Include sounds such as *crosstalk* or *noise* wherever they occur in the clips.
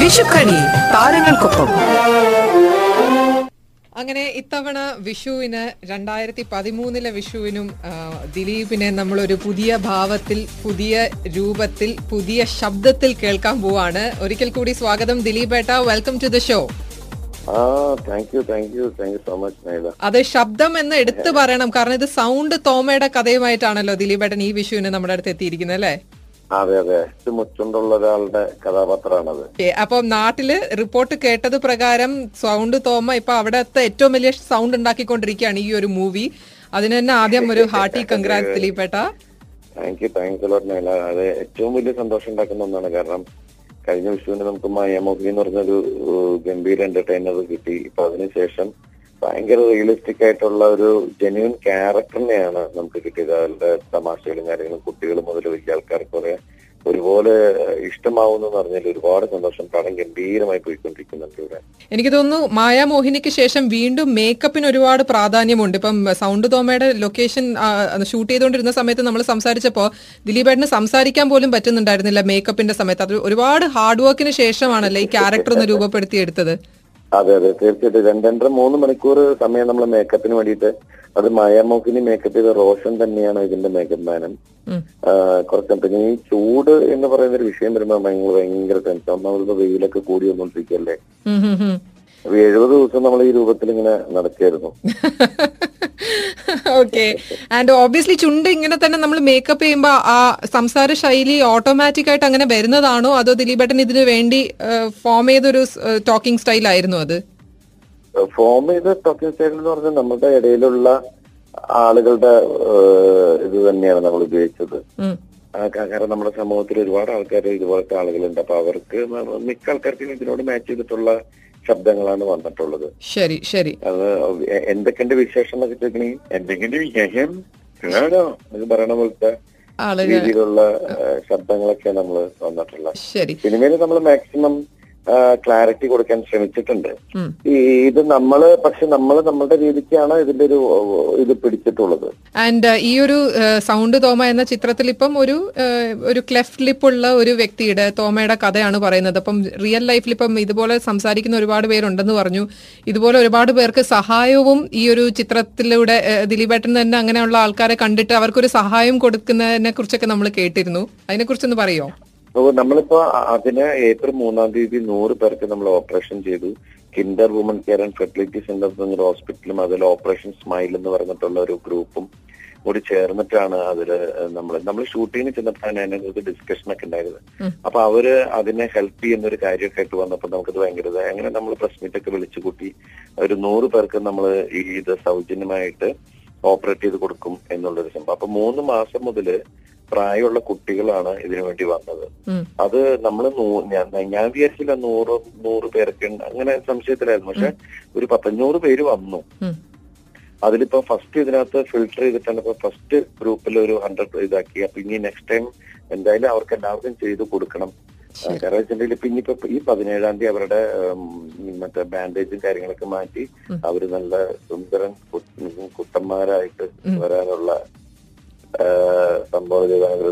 വിഷുക്കണി താരങ്ങൾക്കൊപ്പം. അങ്ങനെ ഇത്തവണ വിഷുവിന് രണ്ടായിരത്തി പതിമൂന്നിലെ വിഷുവിനും ദിലീപിനെ നമ്മൾ ഒരു പുതിയ ഭാവത്തിൽ പുതിയ രൂപത്തിൽ പുതിയ ശബ്ദത്തിൽ കേൾക്കാൻ പോവാണ്. ഒരിക്കൽ കൂടി സ്വാഗതം ദിലീപ് ഏട്ട. വെൽക്കം ടു ദ ഷോ അത് ശബ്ദം എന്ന് എടുത്തു പറയണം. കാരണം ഇത് സൗണ്ട് തോമയുടെ കഥയുമായിട്ടാണല്ലോ ദിലീപ് ഏട്ടൻ ഈ വിഷുവിന് നമ്മുടെ അടുത്ത് എത്തിയിരിക്കുന്നത് അല്ലേ? അതെ അതെ. ഇത് ഒരാളുടെ കഥാപാത്രമാണത് അപ്പം നാട്ടിൽ റിപ്പോർട്ട് കേട്ടത് പ്രകാരം സൗണ്ട് തോമ ഇപ്പൊ അവിടത്തെ ഏറ്റവും വലിയ സൗണ്ട് ഉണ്ടാക്കിക്കൊണ്ടിരിക്കുകയാണ് ഈ ഒരു മൂവി. അതിന് തന്നെ ആദ്യം ഒരു hearty congrat ദിലീപേട്ട thank you thank you lot അത് ഏറ്റവും വലിയ സന്തോഷം ഉണ്ടാക്കുന്ന ഒന്നാണ്. കാരണം കഴിഞ്ഞ വിഷുവിന് നമുക്ക് മായാമോഹി എന്ന് പറഞ്ഞൊരു ഗംഭീര എന്റർടൈനർ കിട്ടി. ഇപ്പൊ അതിനുശേഷം ഭയങ്കര റിയലിസ്റ്റിക് ആയിട്ടുള്ള ഒരു ജെന്യൂൻ ക്യാരക്ടറിനെയാണ് നമുക്ക് കിട്ടിയത്. അതിന്റെ തമാശകളും കാര്യങ്ങളും കുട്ടികൾ മുതൽ വലിയ ആൾക്കാർക്ക് വരെ ഒരുപോലെ ഇഷ്ടമാവുന്നു എന്ന് പറഞ്ഞാൽ ഒരുപാട് സന്തോഷം. പടം ഗംഭീരമായി പോയിക്കൊണ്ടിരിക്കുന്നുണ്ട് ഇവിടെ. എനിക്ക് തോന്നുന്നു മായാമോഹിനിക്ക് ശേഷം വീണ്ടും മേക്കപ്പിന് ഒരുപാട് പ്രാധാന്യമുണ്ട്. ഇപ്പം സൗണ്ട് തോമയുടെ ലൊക്കേഷൻ ഷൂട്ട് ചെയ്തുകൊണ്ടിരുന്ന സമയത്ത് നമ്മൾ സംസാരിച്ചപ്പോൾ ദിലീപേട്ടന് സംസാരിക്കാൻ പോലും പറ്റുന്നുണ്ടായിരുന്നില്ല മേക്കപ്പിന്റെ സമയത്ത്. അത് ഒരുപാട് ഹാർഡ് വർക്കിന് ശേഷമാണല്ലേ ഈ ക്യാരക്ടർ ഒന്ന് രൂപപ്പെടുത്തിയെടുത്തത്? അതെ അതെ. തീർച്ചയായിട്ടും. രണ്ട് രണ്ടര മൂന്ന് മണിക്കൂർ സമയം നമ്മൾ മേക്കപ്പിന് വേണ്ടിയിട്ട്. അത് മായാമോക്കിനി മേക്കപ്പ് ചെയ്ത റോഷൻ തന്നെയാണ് ഇതിന്റെ മേക്കപ്പ് മാനം. കുറച്ച് പിന്നെ ഈ ചൂട് എന്ന് പറയുന്ന ഒരു വിഷയം വരുമ്പോൾ ഭയങ്കര ഭയങ്കര ടെൻഷൻ ഒന്നാമത് വെയിലൊക്കെ കൂടി വന്നോണ്ടിരിക്കല്ലേ. എഴുപത് ദിവസം നമ്മൾ ഈ രൂപത്തിൽ ഇങ്ങനെ നടക്കായിരുന്നു. *laughs* ഓക്കെ ആൻഡ് ഓബിയസ്ലി ചുണ്ട് ഇങ്ങനെ തന്നെ നമ്മൾ മേക്കപ്പ് ചെയ്യുമ്പോൾ ആ സംസാര ശൈലി ഓട്ടോമാറ്റിക് ആയിട്ട് അങ്ങനെ വരുന്നതാണോ? അതോ ദിലീപേട്ടൻ ഇതിനു വേണ്ടി ഫോം ചെയ്തൊരു ടോക്കിംഗ് സ്റ്റൈൽ ആയിരുന്നു അത്? ഫോം ചെയ്ത ടോക്കിംഗ് സ്റ്റൈൽ എന്ന് പറഞ്ഞാൽ നമ്മുടെ ഇടയിലുള്ള ആളുകളുടെ ഇത് തന്നെയാണ് നമ്മൾ ഉപയോഗിച്ചത്. കാരണം നമ്മുടെ സമൂഹത്തിൽ ഒരുപാട് ആൾക്കാർ ഇതുപോലത്തെ ആളുകളുണ്ട്. അപ്പൊ അവർക്ക് മിക്ക ആൾക്കാർക്കും ഇതിനോട് മാച്ച് ചെയ്തിട്ടുള്ള ശബ്ദങ്ങളാണ് വന്നിട്ടുള്ളത്. ശരി ശരി. അത് എന്തൊക്കെയുണ്ട് വിശേഷം എന്നൊക്കെ ചോദിക്കണേ? എന്തൊക്കെയുണ്ട് വിശേഷം? കേടോ? എന്ന് പറയണ പോലത്തെ രീതിയിലുള്ള ശബ്ദങ്ങളൊക്കെ നമ്മൾ വന്നിട്ടുള്ളത്. ശരി. സിനിമയിൽ നമ്മൾ മാക്സിമം ക്ലാരിറ്റി കൊടുക്കാൻ ശ്രമിച്ചിട്ടുണ്ട്. ഇത് നമ്മൾ പക്ഷെ നമ്മൾ നമ്മളുടെ രീതിക്കാണ് ഇതിന്റെ ഒരു ഇത് പിടിച്ചിട്ടുള്ളത്. ആൻഡ് ഈ ഒരു സൗണ്ട് തോമ എന്ന ചിത്രത്തിൽ ഇപ്പം ഒരു ഒരു ക്ലെഫ്റ്റ് ലിപ്പ് ഉള്ള ഒരു വ്യക്തിയുടെ തോമയുടെ കഥയാണ് പറയുന്നത്. അപ്പം റിയൽ ലൈഫിൽ ഇപ്പം ഇതുപോലെ സംസാരിക്കുന്ന ഒരുപാട് പേരുണ്ടെന്ന് പറഞ്ഞു. ഇതുപോലെ ഒരുപാട് പേർക്ക് സഹായവും ഈ ഒരു ചിത്രത്തിലൂടെ ദിലീപേട്ടൻ തന്നെ അങ്ങനെയുള്ള ആൾക്കാരെ കണ്ടിട്ട് അവർക്കൊരു സഹായം കൊടുക്കുന്നതിനെ കുറിച്ചൊക്കെ നമ്മൾ കേട്ടിരുന്നു. അതിനെക്കുറിച്ചൊന്ന് പറയോ? അപ്പൊ നമ്മളിപ്പോ അതിന് ഏപ്രിൽ മൂന്നാം തീയതി നൂറ് പേർക്ക് നമ്മൾ ഓപ്പറേഷൻ ചെയ്തു. Kinder woman care and fertility centre എന്നൊരു ഹോസ്പിറ്റലും അതിൽ ഓപ്പറേഷൻ സ്മൈൽ എന്ന് പറഞ്ഞിട്ടുള്ള ഒരു ഗ്രൂപ്പും കൂടി ചേർന്നിട്ടാണ് അതിൽ നമ്മൾ നമ്മൾ ഷൂട്ടിങ്ങിന് ചെന്നപ്പോഴാണ് അതിനകത്ത് ഡിസ്കഷൻ ഒക്കെ ഉണ്ടായിരുന്നത് ഉം. അപ്പൊ അവർ അതിനെ ഹെൽപ്പ് ചെയ്യുന്ന ഒരു കാര്യമൊക്കെ ആയിട്ട് വന്നപ്പോൾ നമുക്കത് ഭയങ്കര അങ്ങനെ നമ്മൾ പ്രസ് മീറ്റ് ഒക്കെ വിളിച്ചു കൂട്ടി ഒരു നൂറ് പേർക്ക് നമ്മൾ ഈ ഇത് സൗജന്യമായിട്ട് ഓപ്പറേറ്റ് ചെയ്ത് കൊടുക്കും എന്നുള്ളൊരു സംഭവം. അപ്പൊ മൂന്ന് മാസം മുതൽ പ്രായമുള്ള കുട്ടികളാണ് ഇതിനു വേണ്ടി വന്നത്. അത് നമ്മൾ ഞാൻ വിചാരിച്ചില്ല നൂറ് നൂറ് പേരൊക്കെ അങ്ങനെ സംശയത്തിലായിരുന്നു. പക്ഷെ ഒരു പത്തഞ്ഞൂറ് പേര് വന്നു. അതിലിപ്പോ ഫസ്റ്റ് ഇതിനകത്ത് ഫിൽട്ടർ ചെയ്തിട്ടാണ് ഇപ്പൊ ഫസ്റ്റ് ഗ്രൂപ്പിൽ ഒരു ഹൺഡ്രഡ് ഇതാക്കി. അപ്പൊ ഇനി നെക്സ്റ്റ് ടൈം എന്തായാലും അവർക്ക് എല്ലാവർക്കും ചെയ്ത് കൊടുക്കണം. കാരണം വെച്ചിട്ടുണ്ടെങ്കിൽ ഇപ്പൊ ഇനിയിപ്പോ ഈ പതിനേഴാം തീയതി അവരുടെ മറ്റേ ബാൻഡേജും കാര്യങ്ങളൊക്കെ മാറ്റി അവർ നല്ല സുന്ദരൻ കുട്ടന്മാരായിട്ട് വരാനുള്ള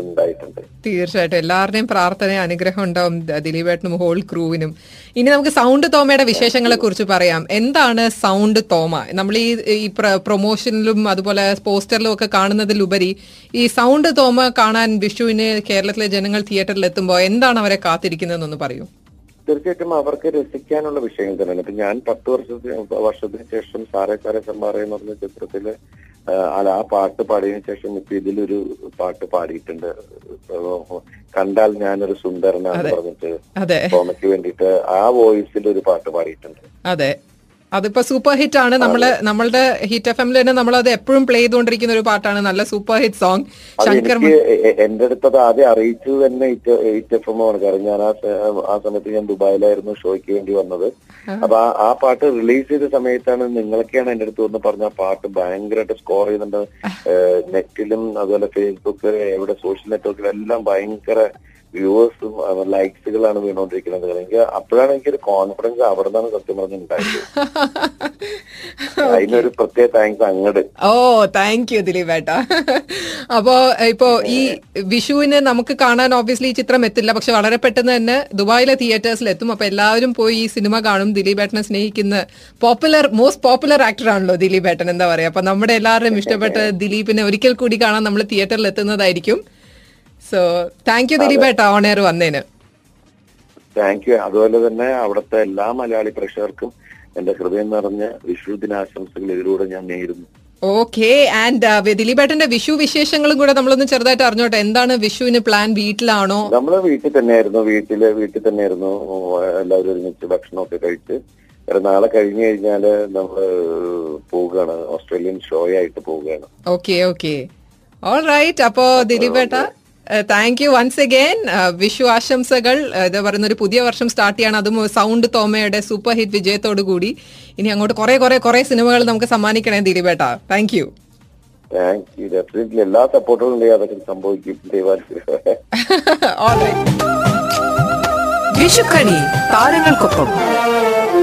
ഉണ്ടായിട്ടുണ്ട് തീർച്ചയായിട്ടും. എല്ലാവരുടെയും പ്രാർത്ഥന അനുഗ്രഹം ഉണ്ടാവും ദിലീപേട്ടനും ഹോൾ ക്രൂവിനും. ഇനി നമുക്ക് സൗണ്ട് തോമയുടെ വിശേഷങ്ങളെ കുറിച്ച് പറയാം. എന്താണ് സൗണ്ട് തോമ? നമ്മൾ ഈ ഈ പ്രൊമോഷനിലും അതുപോലെ പോസ്റ്ററിലും ഒക്കെ കാണുന്നതിലുപരി ഈ സൗണ്ട് തോമ കാണാൻ വിഷുവിന് കേരളത്തിലെ ജനങ്ങൾ തിയേറ്ററിൽ എത്തുമ്പോൾ എന്താണ് അവരെ കാത്തിരിക്കുന്നതെന്നൊന്ന് പറയൂ. തീർച്ചയായിട്ടും അവർക്ക് രസിക്കാനുള്ള വിഷയങ്ങൾ തന്നെയാണ്. ഇപ്പൊ ഞാൻ പത്ത് വർഷത്തിന് വർഷത്തിന് ശേഷം സാറേ സാറേ സമ്മാറേ എന്ന് പറഞ്ഞ ചിത്രത്തിൽ അല്ല ആ പാട്ട് പാടിയതിനു ശേഷം ഇപ്പൊ ഇതിലൊരു പാട്ട് പാടിയിട്ടുണ്ട്. കണ്ടാൽ ഞാനൊരു സുന്ദരനാന്ന് പറഞ്ഞിട്ട് തോമയ്ക്ക് വേണ്ടിയിട്ട് ആ വോയിസിൽ ഒരു പാട്ട് പാടിയിട്ടുണ്ട്. അതെ. അതിപ്പോ സൂപ്പർ ഹിറ്റ് ആണ്. നമ്മൾ നമ്മളുടെ ഹിറ്റ് എഫ് എം തന്നെ നമ്മൾ അത് എപ്പോഴും പ്ലേ ചെയ്തുകൊണ്ടിരിക്കുന്ന ഒരു പാട്ടാണ്. നല്ല സൂപ്പർ ഹിറ്റ് സോങ് ശങ്കർ എന്റെ അടുത്ത് അത് ആദ്യം അറിയിച്ചു തന്നെ ഹിറ്റ് എഫ് എം ആണ്. കാരണം ഞാൻ ആ സമയത്ത് ഞാൻ ദുബായിലായിരുന്നു ഷോയ്ക്ക് വേണ്ടി വന്നത്. അപ്പൊ ആ ആ പാട്ട് റിലീസ് ചെയ്ത സമയത്താണ് നിങ്ങളൊക്കെയാണ് എന്റെ അടുത്ത് വന്ന് പറഞ്ഞ ആ പാട്ട് ഭയങ്കരമായിട്ട് സ്കോർ ചെയ്യുന്നുണ്ട്. നെറ്റിലും അതുപോലെ ഫേസ്ബുക്ക് എവിടെ സോഷ്യൽ നെറ്റ്വർക്കിലും എല്ലാം ഭയങ്കര വ്യൂവേഴ്സും ലൈക്സുകളാണ് വീണോണ്ടിരിക്കുന്നത് എനിക്ക് അപ്പോഴാണ് എനിക്കൊരു കോൺഫിഡൻസ് അവിടെ നിന്നാണ് സത്യം പറഞ്ഞിട്ടുണ്ടായത് *laughs* അതിനൊരു പ്രത്യേക താങ്ക്സ് അങ്ങട്. ഓ താങ്ക് യു ദിലീപ് ഏട്ടാ. അപ്പോ ഇപ്പോ ഈ വിഷുവിന് നമുക്ക് കാണാൻ ഓബിയസ്ലി ഈ ചിത്രം എത്തില്ല. പക്ഷെ വളരെ പെട്ടെന്ന് തന്നെ ദുബായിലെ തിയേറ്റേഴ്സിൽ എത്തും. അപ്പൊ എല്ലാവരും പോയി ഈ സിനിമ കാണും. ദിലീപ് ഏട്ടനെ സ്നേഹിക്കുന്ന പോപ്പുലർ മോസ്റ്റ് പോപ്പുലർ ആക്ടർ ആണല്ലോ ദിലീപ് ഏട്ടൻ. എന്താ പറയാ? അപ്പൊ നമ്മുടെ എല്ലാവരുടെയും ഇഷ്ടപ്പെട്ട ദിലീപിനെ ഒരിക്കൽ കൂടി കാണാൻ നമ്മൾ തിയേറ്ററിൽ എത്തുന്നതായിരിക്കും. സോ താങ്ക് യു ദിലീപ് ഏട്ടാ ഓൺ എയർ വന്നതിന്. താങ്ക് യു അതുപോലെ തന്നെ അവിടുത്തെ എല്ലാ മലയാളി പ്രേക്ഷകർക്കും എന്റെ ഹൃദയം നിറഞ്ഞ വിഷു ദിനാശംസകൾ ഇതിലൂടെ ഞാൻ നേരുന്നു. ഓക്കെ ആൻഡ് ദിലീപേട്ടന്റെ വിഷു വിശേഷങ്ങളും കൂടെ നമ്മളൊന്ന് ചെറുതായിട്ട് അറിഞ്ഞോട്ടെ. എന്താണ് വിഷുവിന് പ്ലാൻ വീട്ടിലാണോ? നമ്മൾ വീട്ടിൽ തന്നെയായിരുന്നു. വീട്ടിൽ വീട്ടിൽ തന്നെയായിരുന്നു. എല്ലാവരും ഒരുമിച്ച് ഭക്ഷണമൊക്കെ കഴിച്ച്. നാളെ കഴിഞ്ഞു കഴിഞ്ഞാൽ നമ്മൾ പോവുകയാണ്. ഓസ്ട്രേലിയൻ ഷോ ആയിട്ട് പോവുകയാണ്. ഓക്കെ ഓക്കെ ഓൾ റൈറ്റ് അപ്പോ ദിലീപേട്ട thank you once again Vishu ആശംസകൾ. Uh, ഇത് പറയുന്ന ഒരു പുതിയ വർഷം സ്റ്റാർട്ട് ചെയ്യാണ്. അതും സൗണ്ട് തോമയുടെ സൂപ്പർ ഹിറ്റ് വിജയത്തോടു കൂടി. ഇനി അങ്ങോട്ട് കുറെ കുറെ കുറെ സിനിമകൾ നമുക്ക് സമ്മാനിക്കണേ ദിലീപേട്ട. Thank you thank you definitely എല്ലാ സപ്പോർട്ടുകളും അതൊക്കെ സംഭവിക്കും. *laughs* വിഷുക്കണി താരങ്ങൾക്കൊപ്പം.